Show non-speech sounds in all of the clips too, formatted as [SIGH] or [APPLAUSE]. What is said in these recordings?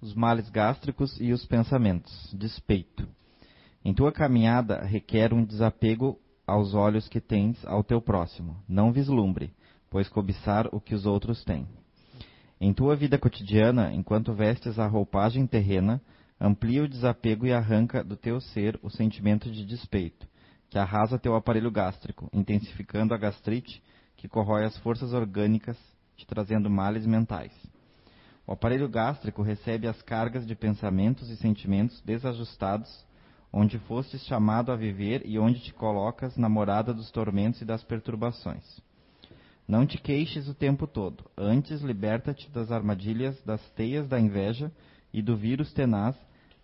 os males gástricos e os pensamentos. Despeito. Em tua caminhada requer um desapego aos olhos que tens ao teu próximo. Não vislumbre, pois cobiçar o que os outros têm. Em tua vida cotidiana, enquanto vestes a roupagem terrena, amplia o desapego e arranca do teu ser o sentimento de despeito, que arrasa teu aparelho gástrico, intensificando a gastrite que corrói as forças orgânicas, te trazendo males mentais. O aparelho gástrico recebe as cargas de pensamentos e sentimentos desajustados, onde fostes chamado a viver e onde te colocas na morada dos tormentos e das perturbações. Não te queixes o tempo todo, antes liberta-te das armadilhas, das teias da inveja e do vírus tenaz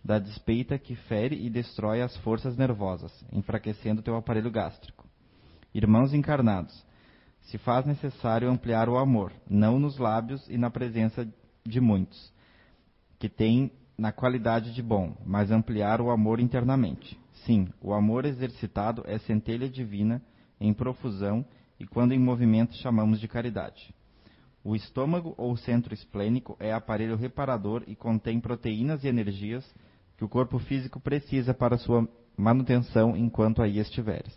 da despeita que fere e destrói as forças nervosas, enfraquecendo teu aparelho gástrico. Irmãos encarnados, se faz necessário ampliar o amor, não nos lábios e na presença de muitos, que têm na qualidade de bom, mas ampliar o amor internamente. Sim, o amor exercitado é centelha divina em profusão e quando em movimento chamamos de caridade. O estômago ou centro esplênico é aparelho reparador e contém proteínas e energias que o corpo físico precisa para sua manutenção enquanto aí estiveres,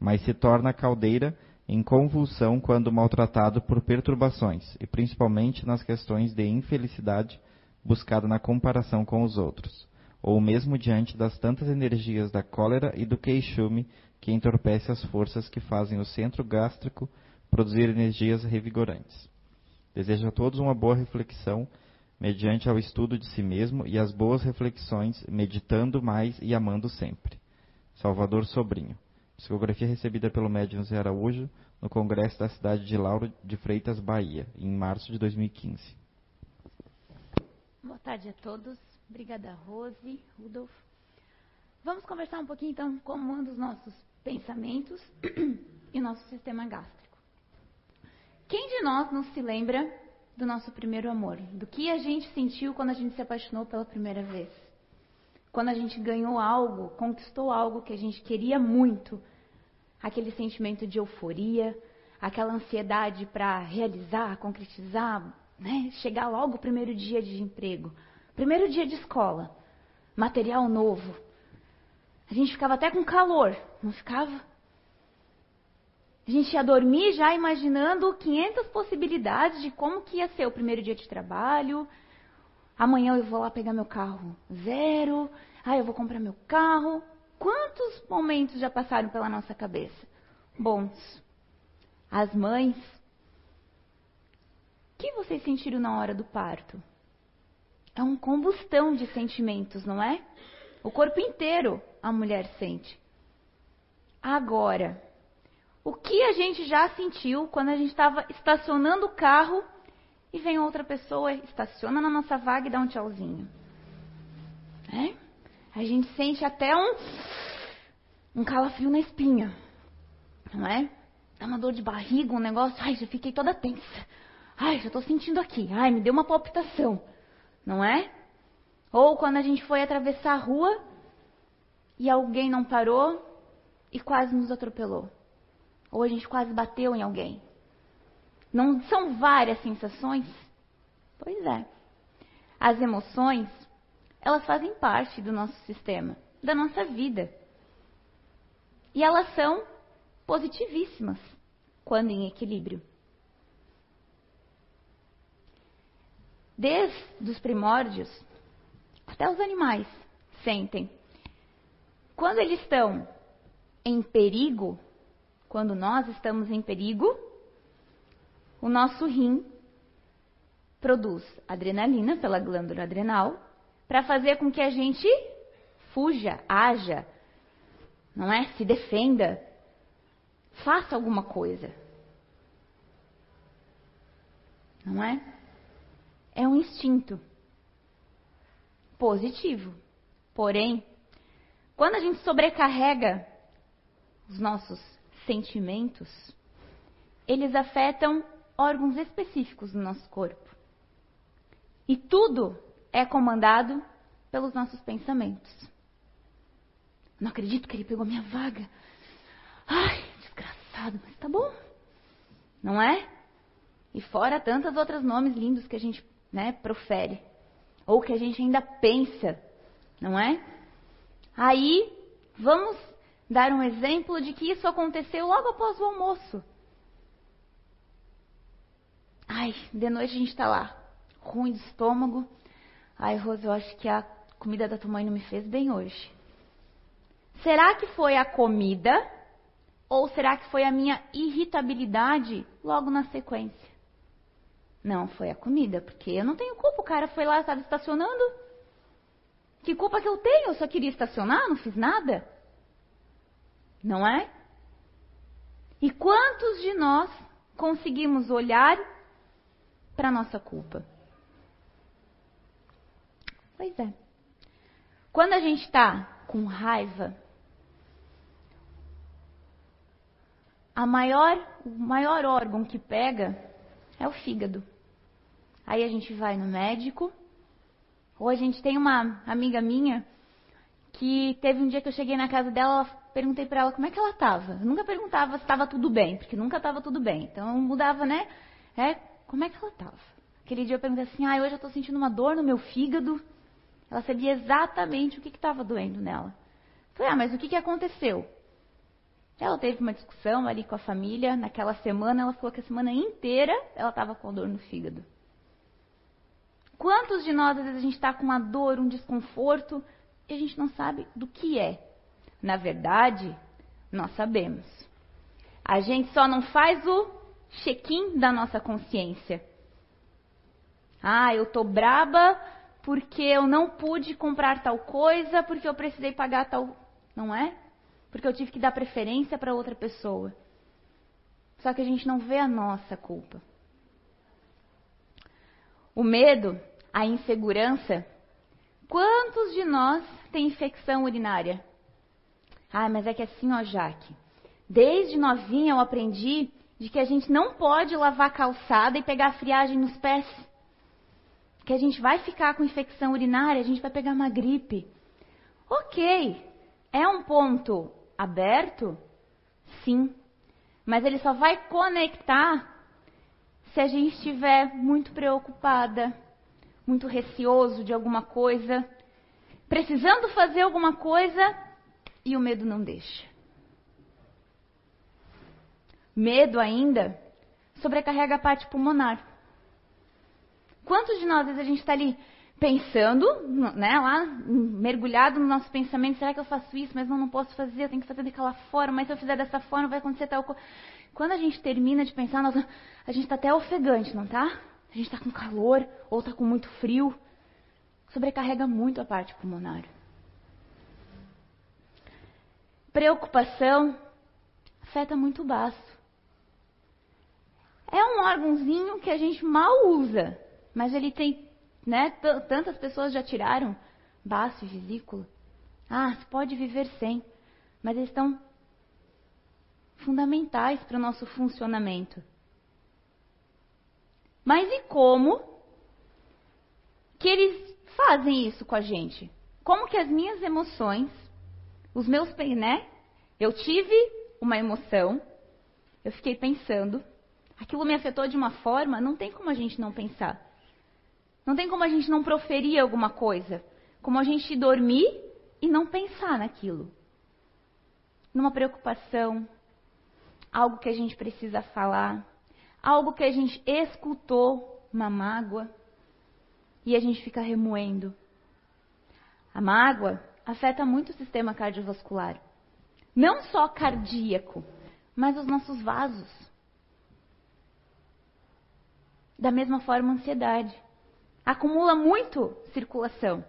mas se torna caldeira em convulsão quando maltratado por perturbações, e principalmente nas questões de infelicidade buscada na comparação com os outros, ou mesmo diante das tantas energias da cólera e do queixume que entorpece as forças que fazem o centro gástrico produzir energias revigorantes. Desejo a todos uma boa reflexão mediante ao estudo de si mesmo e as boas reflexões, meditando mais e amando sempre. Salvador Sobrinho. Psicografia recebida pelo médium Zé Araújo no Congresso da cidade de Lauro de Freitas, Bahia, em março de 2015. Boa tarde a todos. Obrigada, Rose, Rudolf. Vamos conversar um pouquinho então como andam os nossos pensamentos [CLEARS THROAT] e nosso sistema gástrico. Quem de nós não se lembra do nosso primeiro amor? Do que a gente sentiu quando a gente se apaixonou pela primeira vez? quando a gente ganhou algo, conquistou algo que a gente queria muito, aquele sentimento de euforia, aquela ansiedade para realizar, concretizar, né? chegar logo o primeiro dia de emprego, primeiro dia de escola, material novo. A gente ficava até com calor, não ficava? A gente ia dormir já imaginando 500 possibilidades de como que ia ser o primeiro dia de trabalho, Amanhã eu vou lá pegar meu carro zero. Ah, eu vou comprar meu carro. Quantos momentos já passaram pela nossa cabeça? Bons. As mães. O que vocês sentiram na hora do parto? É um combustão de sentimentos, não é? O corpo inteiro a mulher sente. Agora, o que a gente já sentiu quando a gente estava estacionando o carro e vem outra pessoa, estaciona na nossa vaga e dá um tchauzinho. É? A gente sente até um, um calafrio na espinha. Não é? Dá uma dor de barriga, um negócio. Ai, já fiquei toda tensa. Ai, já estou sentindo aqui. Ai, me deu uma palpitação. Não é? Ou quando a gente foi atravessar a rua e alguém não parou e quase nos atropelou. Ou a gente quase bateu em alguém. Não são várias sensações? Pois é. As emoções, elas fazem parte do nosso sistema, da nossa vida. E elas são positivíssimas quando em equilíbrio. Desde os primórdios, até os animais sentem. Quando eles estão em perigo, quando nós estamos em perigo, o nosso rim produz adrenalina pela glândula adrenal para fazer com que a gente fuja, haja, não é? Se defenda, faça alguma coisa. Não é? É um instinto positivo. Porém, quando a gente sobrecarrega os nossos sentimentos, eles afetam órgãos específicos do nosso corpo. E tudo é comandado pelos nossos pensamentos. Não acredito que ele pegou minha vaga. Ai, desgraçado, mas tá bom. Não é? E fora tantos outros nomes lindos que a gente né, profere. ou que a gente ainda pensa, não é? Aí, vamos dar um exemplo de que isso aconteceu logo após o almoço. Ai, de noite a gente está lá, ruim do estômago. Ai, Rose, eu acho que a comida da tua mãe não me fez bem hoje. Será que foi a comida ou será que foi a minha irritabilidade logo na sequência? Não, foi a comida, porque eu não tenho culpa. O cara foi lá, estava estacionando. Que culpa que eu tenho? Eu só queria estacionar, não fiz nada. Não é? E quantos de nós conseguimos olhar para a nossa culpa? Pois é. Quando a gente está com raiva, a maior, o maior órgão que pega é o fígado. Aí a gente vai no médico, ou a gente tem uma amiga minha que teve um dia que eu cheguei na casa dela, perguntei para ela como é que ela estava. Eu nunca perguntava se estava tudo bem, porque nunca estava tudo bem. Então mudava, né? É, como é que ela estava? Aquele dia eu perguntei assim: ah, hoje eu estou sentindo uma dor no meu fígado. Ela sabia exatamente o que estava doendo nela. Falei, ah, mas o que, que aconteceu? Ela teve uma discussão ali com a família. Naquela semana, ela falou que a semana inteira ela estava com dor no fígado. Quantos de nós, às vezes, a gente está com uma dor, um desconforto, e a gente não sabe do que é? Na verdade, nós sabemos. A gente só não faz o check-in da nossa consciência. Ah, eu tô braba porque eu não pude comprar tal coisa, porque eu precisei pagar tal. Não é? Porque eu tive que dar preferência para outra pessoa. Só que a gente não vê a nossa culpa. O medo, a insegurança. Quantos de nós tem infecção urinária? Ah, mas é que assim, ó, Jaque. Desde novinha eu aprendi de que a gente não pode lavar calçada e pegar friagem nos pés que a gente vai ficar com infecção urinária, a gente vai pegar uma gripe. Ok, é um ponto aberto? Sim, mas ele só vai conectar se a gente estiver muito preocupada, muito receoso de alguma coisa, precisando fazer alguma coisa e o medo não deixa. Medo ainda sobrecarrega a parte pulmonar. Quantos de nós, às vezes, a gente está ali pensando, né, lá, mergulhado no nosso pensamento, será que eu faço isso, mas não, não posso fazer, eu tenho que fazer daquela forma, mas se eu fizer dessa forma vai acontecer tal coisa. Quando a gente termina de pensar, nós, a gente está até ofegante, não tá? A gente está com calor ou está com muito frio. Sobrecarrega muito a parte pulmonar. Preocupação afeta muito o baço. É um órgãozinho que a gente mal usa. Mas ele tem, né? Tantas pessoas já tiraram baço e vesícula. Ah, se pode viver sem. Mas eles estão fundamentais para o nosso funcionamento. Mas e como que eles fazem isso com a gente? Como que as minhas emoções, os meus, né? Eu tive uma emoção, eu fiquei pensando, aquilo me afetou de uma forma, não tem como a gente não pensar. Não tem como a gente não proferir alguma coisa. Como a gente dormir e não pensar naquilo. Numa preocupação, algo que a gente precisa falar, algo que a gente escutou, uma mágoa, e a gente fica remoendo. A mágoa afeta muito o sistema cardiovascular. Não só cardíaco, mas os nossos vasos. Da mesma forma, a ansiedade acumula muito circulação.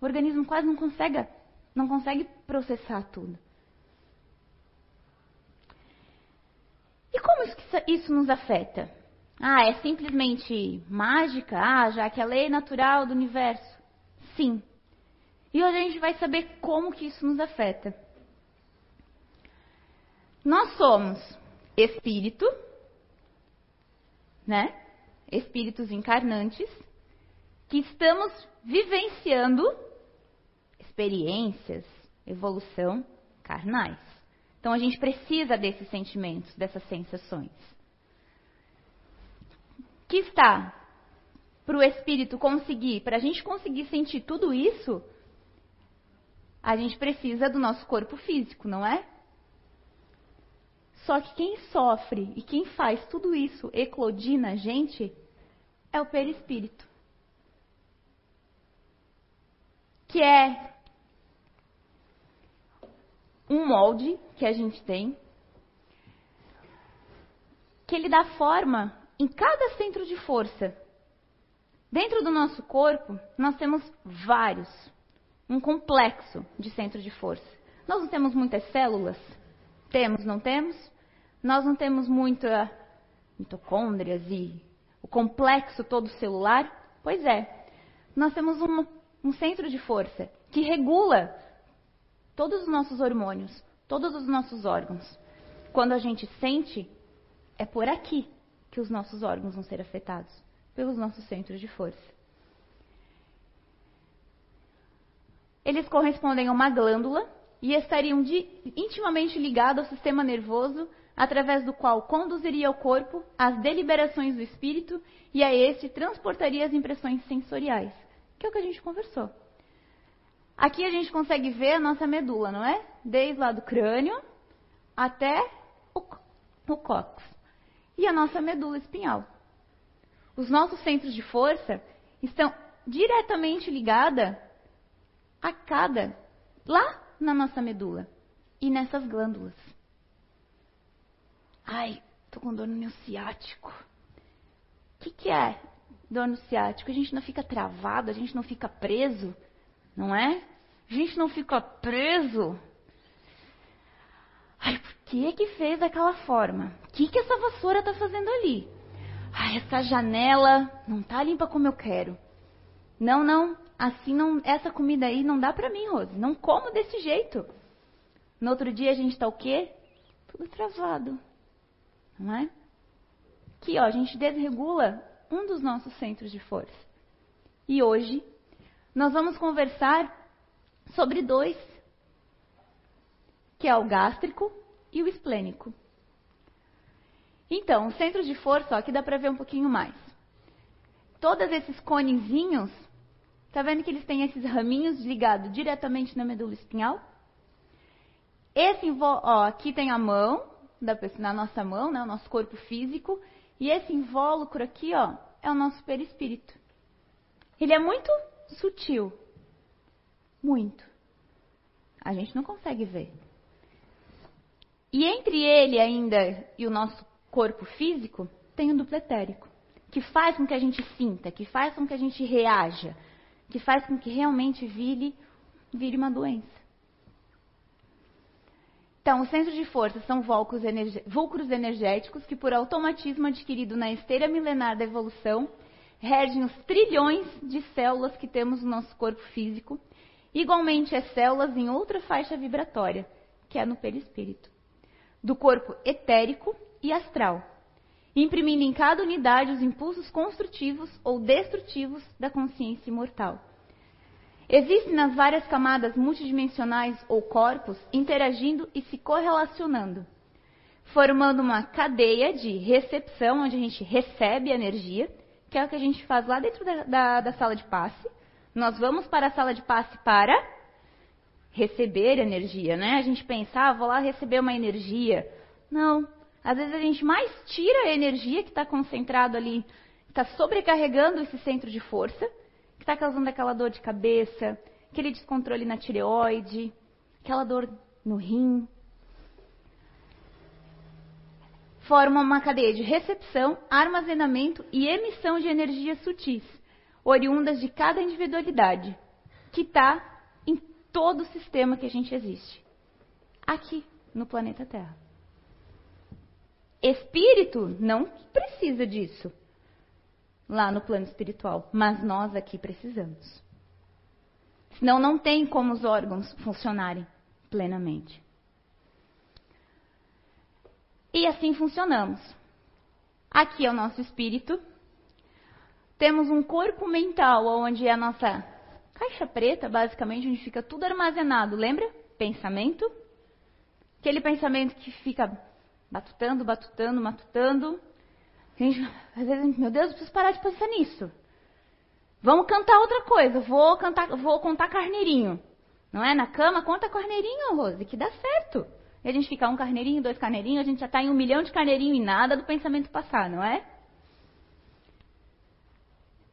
O organismo quase não consegue, não consegue processar tudo. E como isso, nos afeta? Ah, é simplesmente mágica? Ah, já que a lei natural do universo? Sim. E hoje a gente vai saber como que isso nos afeta. Nós somos espírito, né? Espíritos encarnantes que estamos vivenciando experiências, evolução carnais. Então a gente precisa desses sentimentos, dessas sensações. Que está para o espírito conseguir, para a gente conseguir sentir tudo isso, a gente precisa do nosso corpo físico, não é? Só que quem sofre e quem faz tudo isso eclodir na gente é o perispírito. Que é um molde que a gente tem, que ele dá forma em cada centro de força. Dentro do nosso corpo, nós temos vários, um complexo de centro de força. Nós não temos muitas células? Temos, não temos? Nós não temos muitas mitocôndrias e o complexo todo celular? Pois é. Nós temos um, um centro de força que regula todos os nossos hormônios, todos os nossos órgãos. Quando a gente sente, é por aqui que os nossos órgãos vão ser afetados, pelos nossos centros de força. Eles correspondem a uma glândula e estariam de, intimamente ligados ao sistema nervoso, através do qual conduziria o corpo às deliberações do espírito e a este transportaria as impressões sensoriais, que é o que a gente conversou. Aqui a gente consegue ver a nossa medula, não é? Desde lá do crânio até o, o cóccix. E a nossa medula espinhal. Os nossos centros de força estão diretamente ligados a cada, lá na nossa medula e nessas glândulas. Ai, tô com dor no meu ciático. O que, que é dor no ciático? A gente não fica travado, a gente não fica preso não é? A gente não fica preso. Ai, por que que fez daquela forma? O que que essa vassoura está fazendo ali? Ai, essa janela não tá limpa como eu quero. Não, não, assim não, essa comida aí não dá para mim, Rose. Não como desse jeito. No outro dia a gente está o quê? Tudo travado. Não é? Aqui, ó, a gente desregula um dos nossos centros de força. E hoje nós vamos conversar sobre dois, que é o gástrico e o esplênico. Então, o centro de força, ó, aqui dá para ver um pouquinho mais. Todos esses conezinhos, tá vendo que eles têm esses raminhos ligados diretamente na medula espinhal? Esse, ó, aqui tem a mão, na nossa mão, né, o nosso corpo físico, e esse invólucro aqui, ó, é o nosso perispírito. Ele é muito sutil. Muito. A gente não consegue ver. E entre ele ainda e o nosso corpo físico, tem o duplo etérico, que faz com que a gente sinta, que faz com que a gente reaja, que faz com que realmente vire, vire uma doença. Então, os centros de força são vulcros energéticos que, por automatismo adquirido na esteira milenar da evolução, regem os trilhões de células que temos no nosso corpo físico, igualmente as células em outra faixa vibratória, que é no perispírito, do corpo etérico e astral, imprimindo em cada unidade os impulsos construtivos ou destrutivos da consciência imortal. Existem nas várias camadas multidimensionais ou corpos interagindo e se correlacionando, formando uma cadeia de recepção, onde a gente recebe energia, que é o que a gente faz lá dentro da, da, da sala de passe. Nós vamos para a sala de passe para receber energia, né? A gente pensa, ah, vou lá receber uma energia. Não. Às vezes a gente mais tira a energia que está concentrado ali, está sobrecarregando esse centro de força, que está causando aquela dor de cabeça, aquele descontrole na tireoide, aquela dor no rim, formam uma cadeia de recepção, armazenamento e emissão de energias sutis, oriundas de cada individualidade, que está em todo o sistema que a gente existe, aqui no planeta Terra. Espírito não precisa disso lá no plano espiritual, mas nós aqui precisamos. Senão não tem como os órgãos funcionarem plenamente. E assim funcionamos. Aqui é o nosso espírito. Temos um corpo mental, onde é a nossa caixa preta, basicamente, onde fica tudo armazenado. Lembra? Pensamento. Aquele pensamento que fica batutando, batutando, matutando. Gente, às vezes, meu Deus, eu preciso parar de pensar nisso. Vamos cantar outra coisa. Vou cantar, vou contar carneirinho. Não é? Na cama, conta carneirinho, Rose, que dá certo. E a gente fica um carneirinho, dois carneirinhos, a gente já está em um milhão de carneirinho e nada do pensamento passar, não é?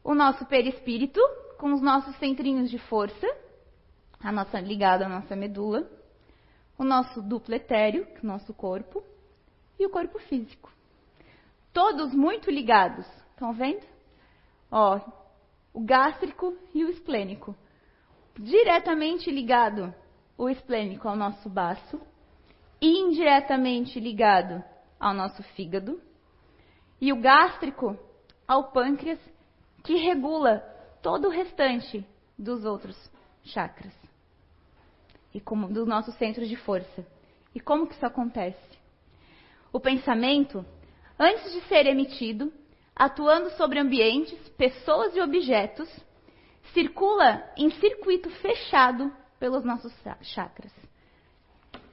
O nosso perispírito, com os nossos centrinhos de força, a nossa ligado à nossa medula, o nosso duplo etéreo, é o nosso corpo, e o corpo físico. Todos muito ligados. Estão vendo? Ó, o gástrico e o esplênico. Diretamente ligado o esplênico ao nosso baço, indiretamente ligado ao nosso fígado, e o gástrico ao pâncreas, que regula todo o restante dos outros chakras e como dos nossos centros de força. E como que isso acontece? O pensamento, antes de ser emitido, atuando sobre ambientes, pessoas e objetos, circula em circuito fechado pelos nossos chakras.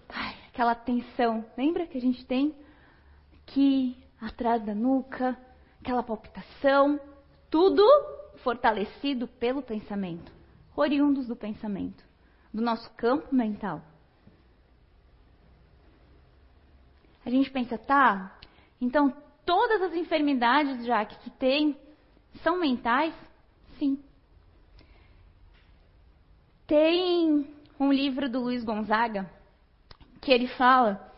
Ai, aquela tensão, lembra que a gente tem aqui atrás da nuca, aquela palpitação, tudo fortalecido pelo pensamento, oriundos do pensamento, do nosso campo mental. A gente pensa, tá, então todas as enfermidades, já que tem, são mentais? Sim. Tem um livro do Luiz Gonzaga que ele fala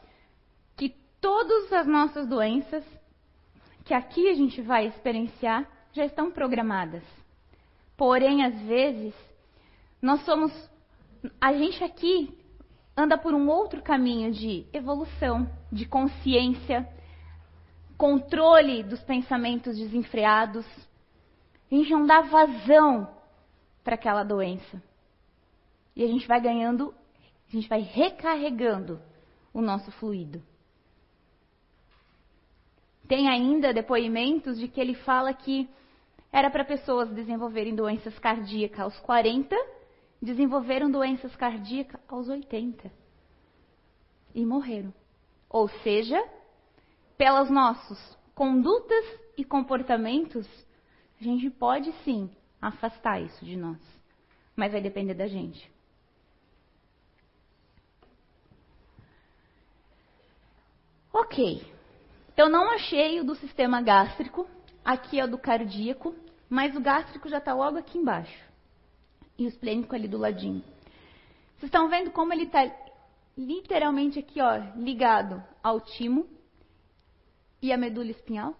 que todas as nossas doenças que aqui a gente vai experienciar já estão programadas. Porém, às vezes, nós somos. A gente aqui anda por um outro caminho de evolução, de consciência, controle dos pensamentos desenfreados. A gente não dá vazão para aquela doença. E a gente vai ganhando, a gente vai recarregando o nosso fluido. Tem ainda depoimentos de que ele fala que era para pessoas desenvolverem doenças cardíacas aos 40, desenvolveram doenças cardíacas aos 80 e morreram. Ou seja, pelas nossas condutas e comportamentos, a gente pode sim afastar isso de nós, mas vai depender da gente. Ok, eu não achei o do sistema gástrico, aqui é o do cardíaco, mas o gástrico já está logo aqui embaixo. E o esplênico ali do ladinho. Vocês estão vendo como ele está literalmente aqui, ó, ligado ao timo e à medula espinhal?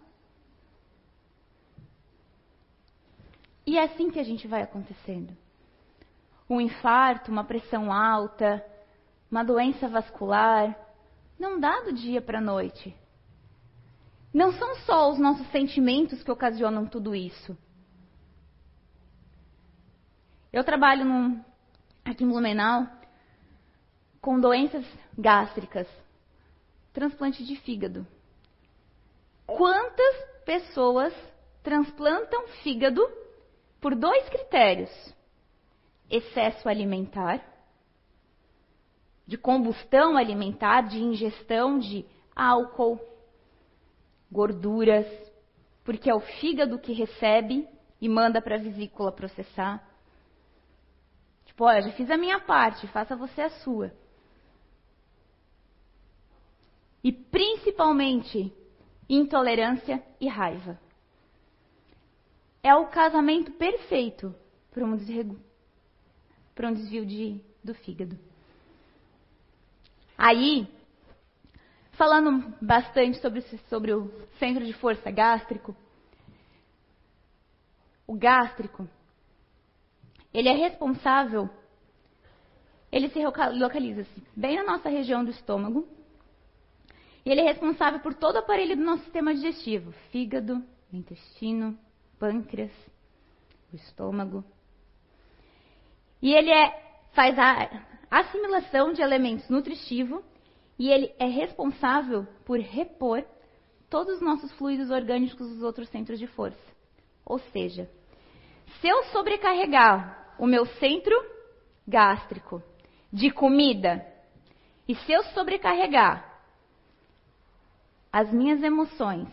E é assim que a gente vai acontecendo. Um infarto, uma pressão alta, uma doença vascular, não dá do dia para a noite. Não são só os nossos sentimentos que ocasionam tudo isso. Eu trabalho num, aqui em Blumenau com doenças gástricas, transplante de fígado. Quantas pessoas transplantam fígado por dois critérios: excesso alimentar, de combustão alimentar, de ingestão de álcool, gorduras, porque é o fígado que recebe e manda para a vesícula processar. Tipo, olha, já fiz a minha parte, faça você a sua. E principalmente intolerância e raiva. É o casamento perfeito para um, um desvio de, do fígado. Aí, falando bastante sobre, sobre o centro de força gástrico, o gástrico, ele é responsável, ele se localiza-se bem na nossa região do estômago, e ele é responsável por todo o aparelho do nosso sistema digestivo: fígado, intestino, pâncreas, o estômago. E ele é, faz a assimilação de elementos nutritivos e ele é responsável por repor todos os nossos fluidos orgânicos dos outros centros de força. Ou seja, se eu sobrecarregar o meu centro gástrico de comida e se eu sobrecarregar as minhas emoções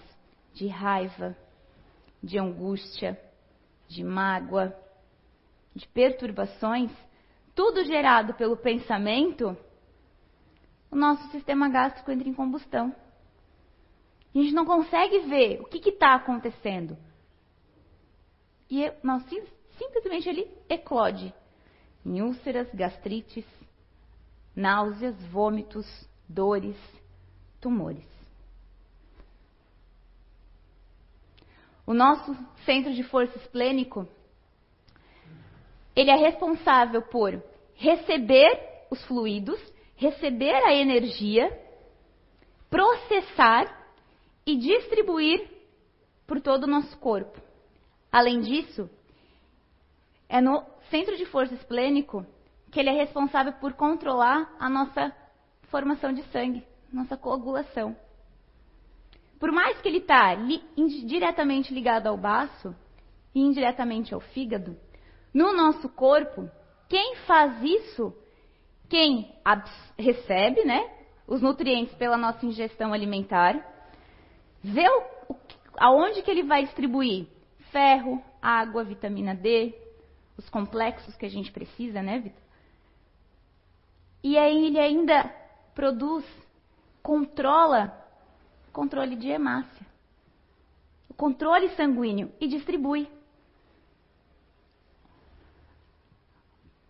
de raiva, de angústia, de mágoa, de perturbações, tudo gerado pelo pensamento, o nosso sistema gástrico entra em combustão. A gente não consegue ver o que está acontecendo. E nós simplesmente ele eclode em úlceras, gastrites, náuseas, vômitos, dores, tumores. O nosso centro de força esplênico, ele é responsável por receber os fluidos, receber a energia, processar e distribuir por todo o nosso corpo. Além disso, é no centro de força esplênico que ele é responsável por controlar a nossa formação de sangue, nossa coagulação. Por mais que ele está li, diretamente ligado ao baço e indiretamente ao fígado, no nosso corpo, quem faz isso, quem recebe né, os nutrientes pela nossa ingestão alimentar, vê o, o, aonde que ele vai distribuir ferro, água, vitamina D, os complexos que a gente precisa, né, Vitor? E aí ele ainda produz, controla controle de hemácia, o controle sanguíneo e distribui.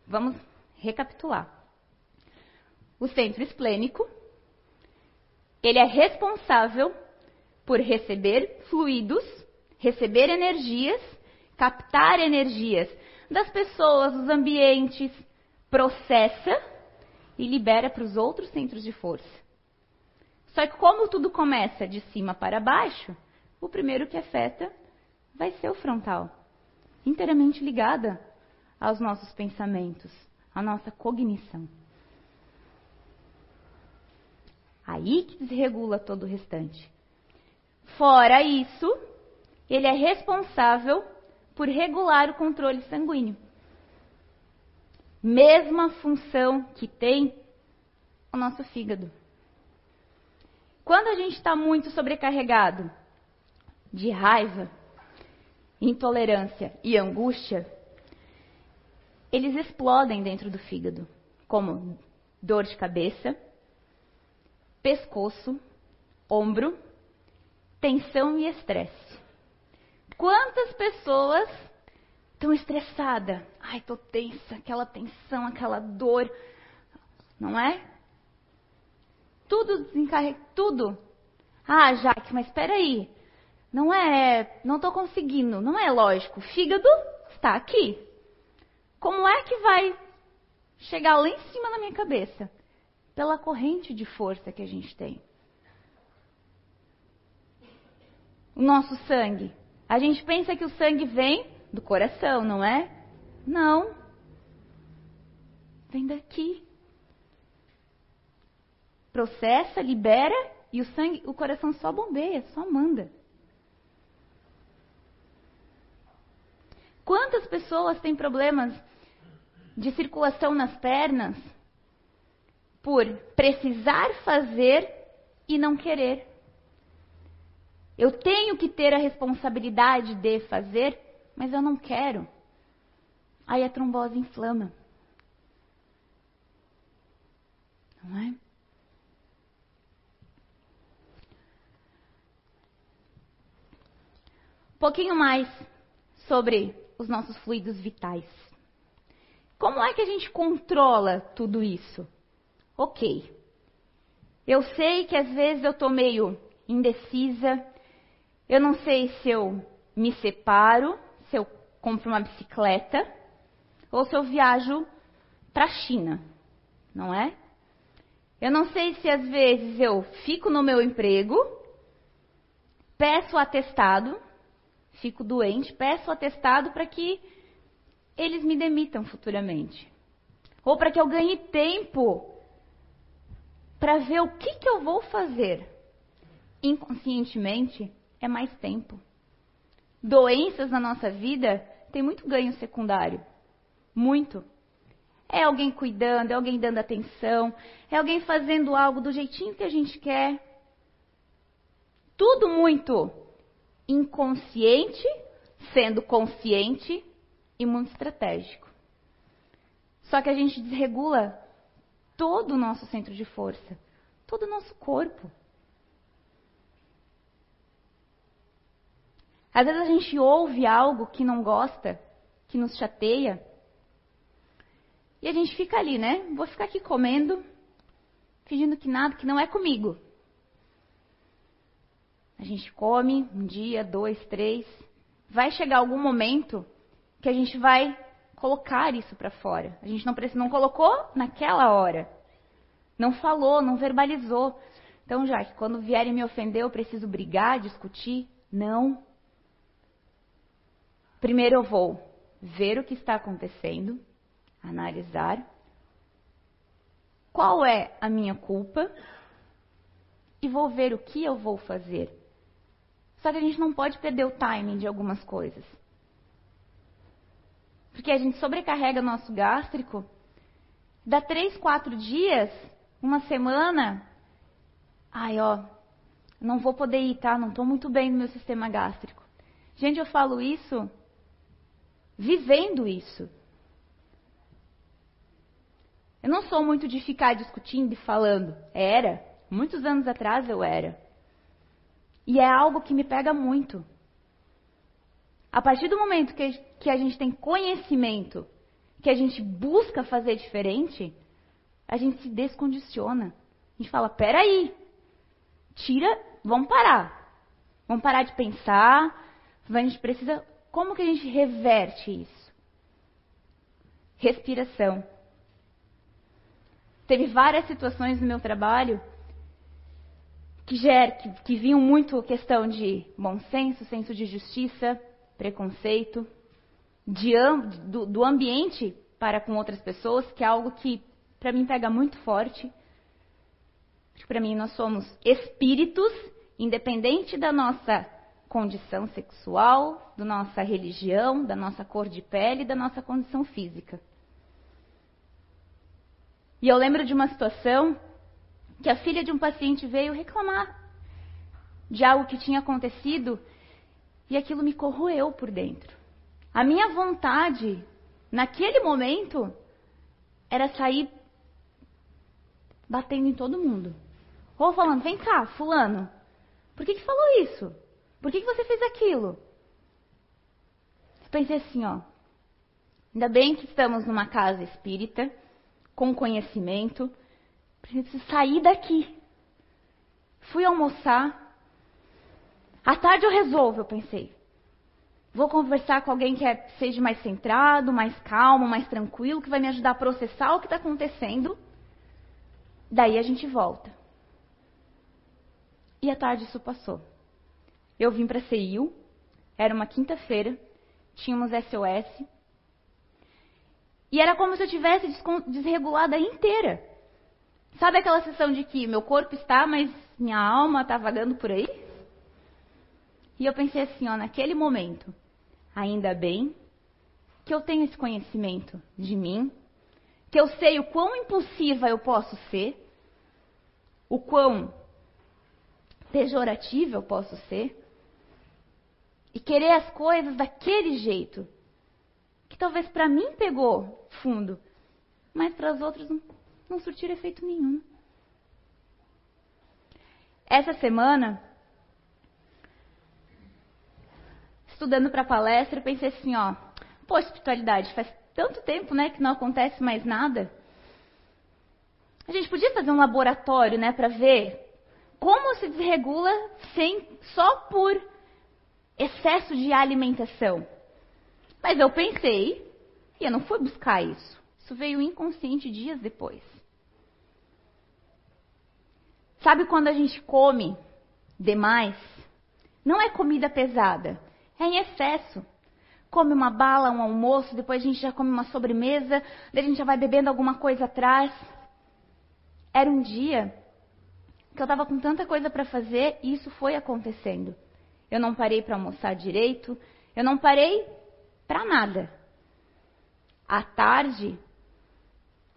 Vamos recapitular. O centro esplênico, ele é responsável por receber fluidos, receber energias, captar energias das pessoas, dos ambientes, processa e libera para os outros centros de força. Só que como tudo começa de cima para baixo, o primeiro que afeta vai ser o frontal, inteiramente ligada aos nossos pensamentos, à nossa cognição. Aí que desregula todo o restante. Fora isso, ele é responsável por regular o controle sanguíneo. Mesma função que tem o nosso fígado. Quando a gente está muito sobrecarregado de raiva, intolerância e angústia, eles explodem dentro do fígado, como dor de cabeça, pescoço, ombro, tensão e estresse. Quantas pessoas estão estressadas? Ai, tô tensa, aquela tensão, aquela dor. Não é? Tudo desencarrega, tudo. Ah, Jaque, mas espera aí. Não é, não estou conseguindo, não é lógico. O fígado está aqui. Como é que vai chegar lá em cima na minha cabeça? Pela corrente de força que a gente tem. O nosso sangue a gente pensa que o sangue vem do coração, não é? Não. Vem daqui. Processa, libera e o sangue, o coração só bombeia, só manda. Quantas pessoas têm problemas de circulação nas pernas por precisar fazer e não querer? Eu tenho que ter a responsabilidade de fazer, mas eu não quero. Aí a trombose inflama. Não é? Pouquinho mais sobre os nossos fluidos vitais. Como é que a gente controla tudo isso? Ok. Eu sei que às vezes eu estou meio indecisa, eu não sei se eu me separo, se eu compro uma bicicleta, ou se eu viajo para a China, não é? Eu não sei se às vezes eu fico no meu emprego, peço atestado, fico doente, peço atestado para que eles me demitam futuramente. Ou para que eu ganhe tempo para ver o que, que eu vou fazer. Inconscientemente, é mais tempo. Doenças na nossa vida tem muito ganho secundário. Muito. É alguém cuidando, é alguém dando atenção, é alguém fazendo algo do jeitinho que a gente quer. Tudo muito inconsciente, sendo consciente e muito estratégico. Só que a gente desregula todo o nosso centro de força, todo o nosso corpo. Às vezes a gente ouve algo que não gosta, que nos chateia, e a gente fica ali, né? Vou ficar aqui comendo, fingindo que nada, que não é comigo. A gente come um dia, dois, três. Vai chegar algum momento que a gente vai colocar isso para fora. A gente não precisa, não colocou naquela hora. Não falou, não verbalizou. Então, já que quando vierem me ofender, eu preciso brigar, discutir? Não. Primeiro eu vou ver o que está acontecendo, analisar qual é a minha culpa e vou ver o que eu vou fazer. Só que a gente não pode perder o timing de algumas coisas. Porque a gente sobrecarrega nosso gástrico, dá três, quatro dias, uma semana, ai ó, não vou poder ir, tá? Não estou muito bem no meu sistema gástrico. Gente, eu falo isso vivendo isso. Eu não sou muito de ficar discutindo e falando. Era. Muitos anos atrás eu era. E é algo que me pega muito. A partir do momento que, a gente tem conhecimento, que a gente busca fazer diferente, a gente se descondiciona. A gente fala: peraí, tira, vamos parar. Vamos parar de pensar. A gente precisa. Como que a gente reverte isso? Respiração. Teve várias situações no meu trabalho que, ger, que, que vinham muito questão de bom senso, senso de justiça, preconceito, de, do, do ambiente para com outras pessoas, que é algo que para mim pega muito forte. Para mim nós somos espíritos, independente da nossa condição sexual, da nossa religião, da nossa cor de pele, da nossa condição física. E eu lembro de uma situação que a filha de um paciente veio reclamar de algo que tinha acontecido e aquilo me corroeu por dentro. A minha vontade, naquele momento, era sair batendo em todo mundo. Ou falando, vem cá, fulano, por que, que falou isso? Por que, que você fez aquilo? Pensei assim, ó. Ainda bem que estamos numa casa espírita com conhecimento. Preciso sair daqui. Fui almoçar. À tarde eu resolvo, eu pensei. Vou conversar com alguém que é, seja mais centrado, mais calmo, mais tranquilo, que vai me ajudar a processar o que está acontecendo. Daí a gente volta. E à tarde isso passou. Eu vim para a CIU, era uma quinta-feira, tínhamos SOS, e era como se eu tivesse desregulada inteira. Sabe aquela sensação de que meu corpo está, mas minha alma está vagando por aí? E eu pensei assim, ó, naquele momento, ainda bem que eu tenho esse conhecimento de mim, que eu sei o quão impulsiva eu posso ser, o quão pejorativa eu posso ser, e querer as coisas daquele jeito, que talvez para mim pegou fundo, mas para os outros não, não surtir efeito nenhum. Essa semana, estudando para palestra, eu pensei assim, ó, pô, espiritualidade, faz tanto tempo, né, que não acontece mais nada. A gente podia fazer um laboratório, né, para ver como se desregula sem só por excesso de alimentação. Mas eu pensei e eu não fui buscar isso. Isso veio inconsciente dias depois. Sabe quando a gente come demais? Não é comida pesada, é em excesso. Come uma bala, um almoço, depois a gente já come uma sobremesa, daí a gente já vai bebendo alguma coisa atrás. Era um dia que eu estava com tanta coisa para fazer e isso foi acontecendo. Eu não parei para almoçar direito, eu não parei para nada. À tarde,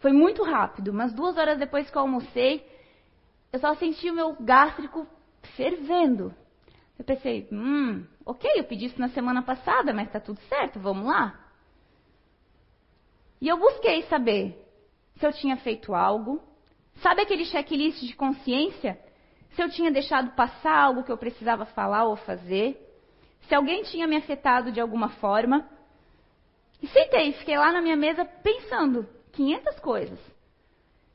foi muito rápido, mas duas horas depois que eu almocei, eu só senti o meu gástrico fervendo. Eu pensei, hum, ok, eu pedi isso na semana passada, mas está tudo certo, vamos lá. E eu busquei saber se eu tinha feito algo. Sabe aquele checklist de consciência? Se eu tinha deixado passar algo que eu precisava falar ou fazer. Se alguém tinha me afetado de alguma forma. E sentei, fiquei lá na minha mesa pensando 500 coisas.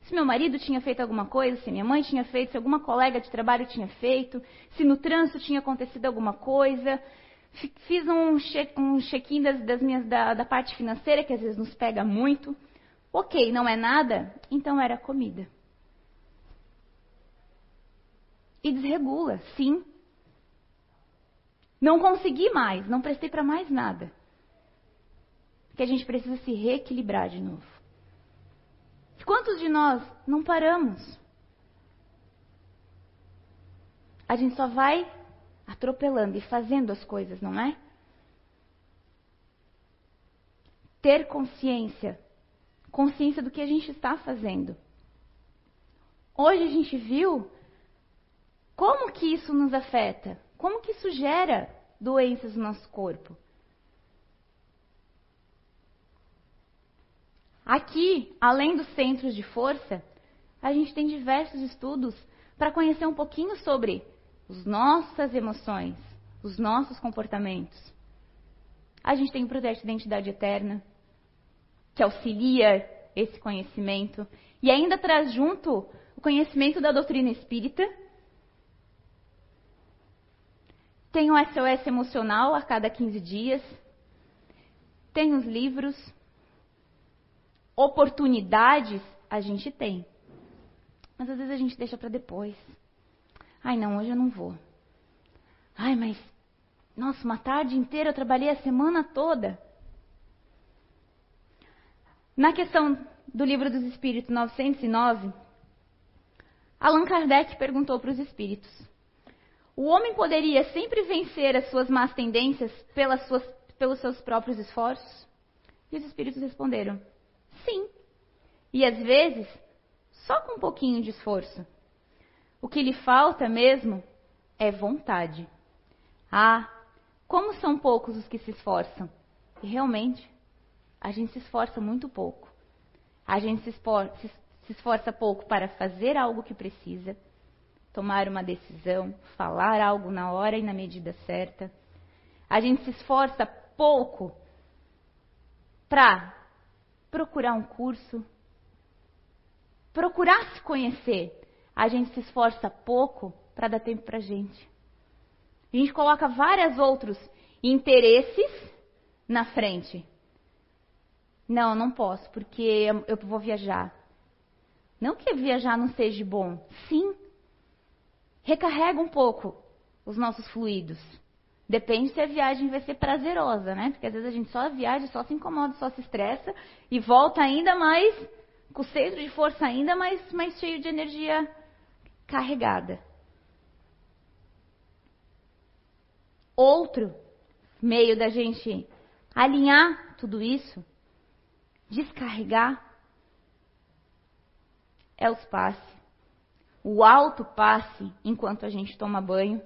Se meu marido tinha feito alguma coisa, se minha mãe tinha feito, se alguma colega de trabalho tinha feito, se no trânsito tinha acontecido alguma coisa. Fiz um check-in das, das minhas, da, da parte financeira, que às vezes nos pega muito. Ok, não é nada? Então era comida. E desregula, sim. Não consegui mais, não prestei para mais nada. Porque a gente precisa se reequilibrar de novo. Quantos de nós não paramos? A gente só vai atropelando e fazendo as coisas, não é? Ter consciência, consciência do que a gente está fazendo. Hoje a gente viu como que isso nos afeta, como que isso gera doenças no nosso corpo. Aqui, além dos centros de força, a gente tem diversos estudos para conhecer um pouquinho sobre as nossas emoções, os nossos comportamentos. A gente tem o projeto de identidade eterna, que auxilia esse conhecimento e ainda traz junto o conhecimento da doutrina espírita. Tem o SOS emocional a cada 15 dias. Tem os livros oportunidades a gente tem. Mas às vezes a gente deixa para depois. Ai, não, hoje eu não vou. Ai, mas nossa, uma tarde inteira eu trabalhei a semana toda. Na questão do livro dos Espíritos 909, Allan Kardec perguntou para os espíritos: O homem poderia sempre vencer as suas más tendências pelas suas, pelos seus próprios esforços? E os espíritos responderam: Sim. E às vezes, só com um pouquinho de esforço. O que lhe falta mesmo é vontade. Ah, como são poucos os que se esforçam. E realmente, a gente se esforça muito pouco. A gente se esforça, se esforça pouco para fazer algo que precisa, tomar uma decisão, falar algo na hora e na medida certa. A gente se esforça pouco para procurar um curso, procurar se conhecer. A gente se esforça pouco para dar tempo para a gente. A gente coloca vários outros interesses na frente. Não, não posso, porque eu vou viajar. Não que viajar não seja bom. Sim. Recarrega um pouco os nossos fluidos. Depende se a viagem vai ser prazerosa, né? Porque às vezes a gente só viaja, só se incomoda, só se estressa e volta ainda mais, com o centro de força ainda mais, mais cheio de energia carregada. Outro meio da gente alinhar tudo isso, descarregar, é os passe. O alto passe enquanto a gente toma banho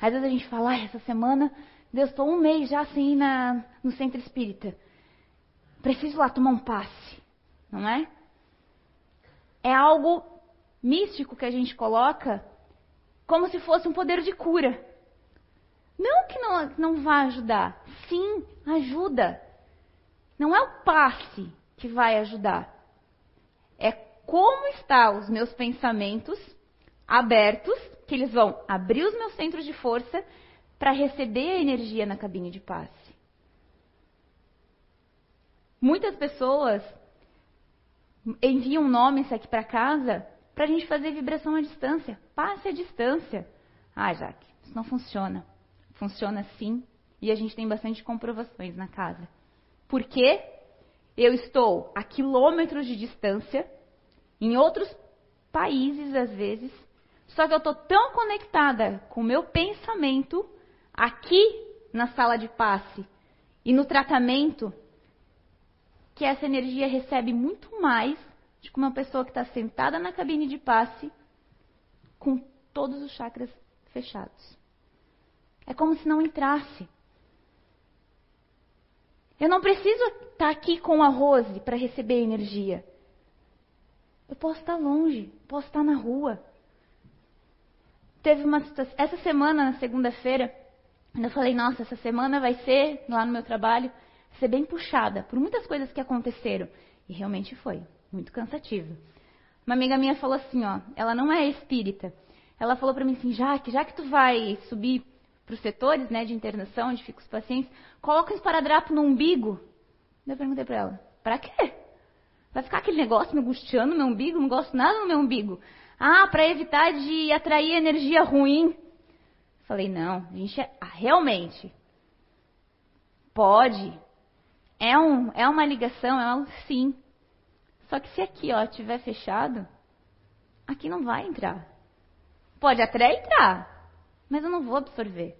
às vezes a gente fala, ah, essa semana, Deus, estou um mês já ir na, no centro espírita. Preciso lá tomar um passe, não é? É algo místico que a gente coloca como se fosse um poder de cura. Não que não, não vá ajudar. Sim, ajuda. Não é o passe que vai ajudar. É como estão os meus pensamentos abertos que eles vão abrir os meus centros de força para receber a energia na cabine de passe. Muitas pessoas enviam nomes aqui para casa para a gente fazer vibração à distância. Passe à distância. Ah, Jaque, isso não funciona. Funciona sim. E a gente tem bastante comprovações na casa. Por quê? Eu estou a quilômetros de distância, em outros países às vezes, só que eu estou tão conectada com o meu pensamento aqui na sala de passe e no tratamento que essa energia recebe muito mais do que uma pessoa que está sentada na cabine de passe com todos os chakras fechados. É como se não entrasse. Eu não preciso estar aqui com a Rose para receber energia. Eu posso estar longe, posso estar na rua. Teve uma situação, essa semana, na segunda-feira, eu falei, nossa, essa semana vai ser, lá no meu trabalho, ser bem puxada, por muitas coisas que aconteceram. E realmente foi, muito cansativa. Uma amiga minha falou assim, ó, ela não é espírita. Ela falou para mim assim, Jaque, já que tu vai subir para os setores né, de internação, onde ficam os pacientes, coloca um esparadrapo no umbigo. Eu perguntei para ela, para quê? Vai ficar aquele negócio me angustiando no meu umbigo? Não gosto nada no meu umbigo. Ah, para evitar de atrair energia ruim. Falei, não, a gente é, ah, realmente pode. É, um, é uma ligação, é um sim. Só que se aqui, ó, tiver fechado, aqui não vai entrar. Pode até entrar, mas eu não vou absorver.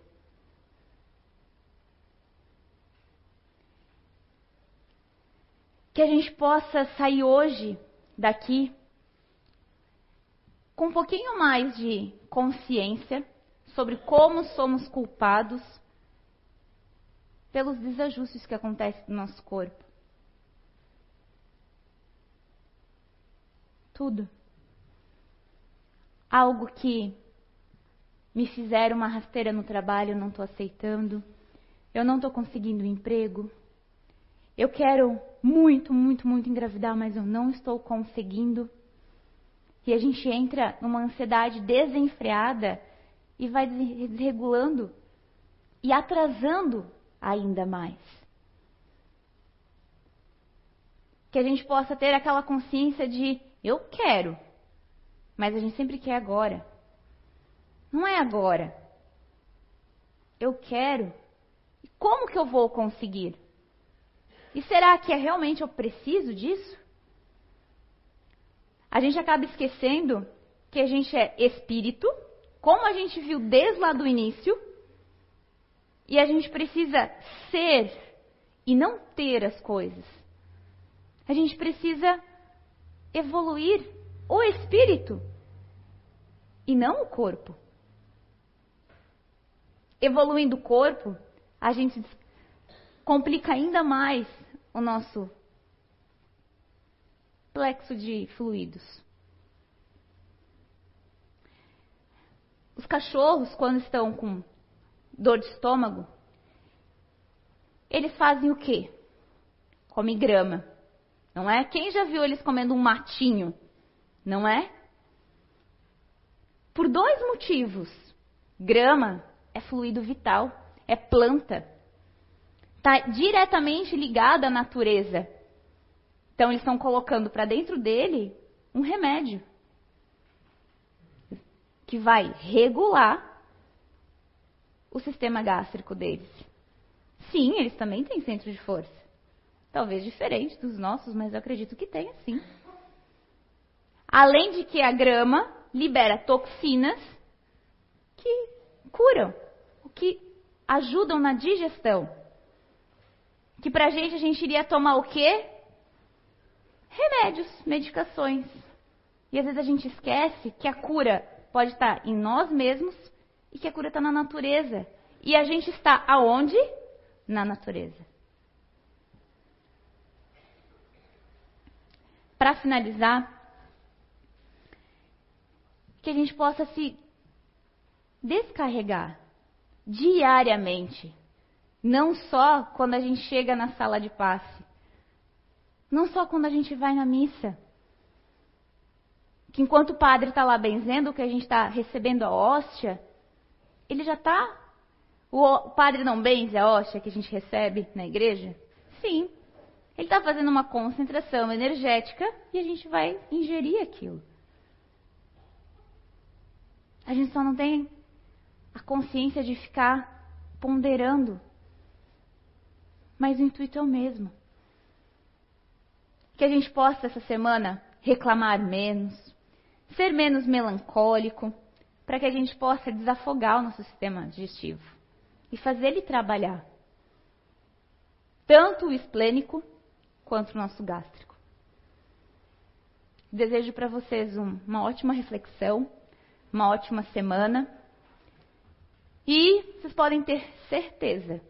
Que a gente possa sair hoje daqui com um pouquinho mais de consciência sobre como somos culpados pelos desajustes que acontecem no nosso corpo. Tudo. Algo que me fizeram uma rasteira no trabalho, eu não estou aceitando. Eu não estou conseguindo um emprego. Eu quero muito, muito, muito engravidar, mas eu não estou conseguindo. E a gente entra numa ansiedade desenfreada e vai desregulando e atrasando ainda mais. Que a gente possa ter aquela consciência de eu quero, mas a gente sempre quer agora. Não é agora. Eu quero. E como que eu vou conseguir? E será que é realmente eu preciso disso? A gente acaba esquecendo que a gente é espírito, como a gente viu desde lá do início, e a gente precisa ser e não ter as coisas. A gente precisa evoluir o espírito e não o corpo. Evoluindo o corpo, a gente complica ainda mais o nosso plexo de fluidos. Os cachorros, quando estão com dor de estômago, eles fazem o quê? Comem grama, não é? Quem já viu eles comendo um matinho, não é? Por dois motivos. Grama é fluido vital, é planta. Está diretamente ligada à natureza. Então eles estão colocando para dentro dele um remédio que vai regular o sistema gástrico deles. Sim, eles também têm centro de força. Talvez diferente dos nossos, mas eu acredito que tenha sim. Além de que a grama libera toxinas que curam, que ajudam na digestão. Que pra gente a gente iria tomar o quê? Remédios, medicações. E às vezes a gente esquece que a cura pode estar em nós mesmos e que a cura está na natureza. E a gente está aonde? Na natureza. Para finalizar, que a gente possa se descarregar diariamente, não só quando a gente chega na sala de passe, não só quando a gente vai na missa. Que enquanto o padre está lá benzendo, que a gente está recebendo a hóstia, ele já está. O padre não benze a hóstia que a gente recebe na igreja? Sim. Ele está fazendo uma concentração energética e a gente vai ingerir aquilo. A gente só não tem a consciência de ficar ponderando. Mas o intuito é o mesmo que a gente possa essa semana reclamar menos, ser menos melancólico, para que a gente possa desafogar o nosso sistema digestivo e fazer ele trabalhar. Tanto o esplênico quanto o nosso gástrico. Desejo para vocês uma ótima reflexão, uma ótima semana. E vocês podem ter certeza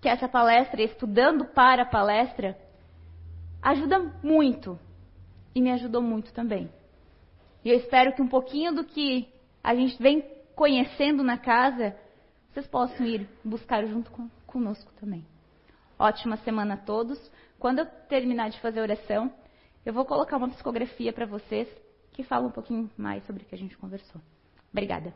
que essa palestra, estudando para a palestra, ajuda muito. E me ajudou muito também. E eu espero que um pouquinho do que a gente vem conhecendo na casa, vocês possam ir buscar junto com, conosco também. Ótima semana a todos. Quando eu terminar de fazer a oração, eu vou colocar uma psicografia para vocês que fala um pouquinho mais sobre o que a gente conversou. Obrigada.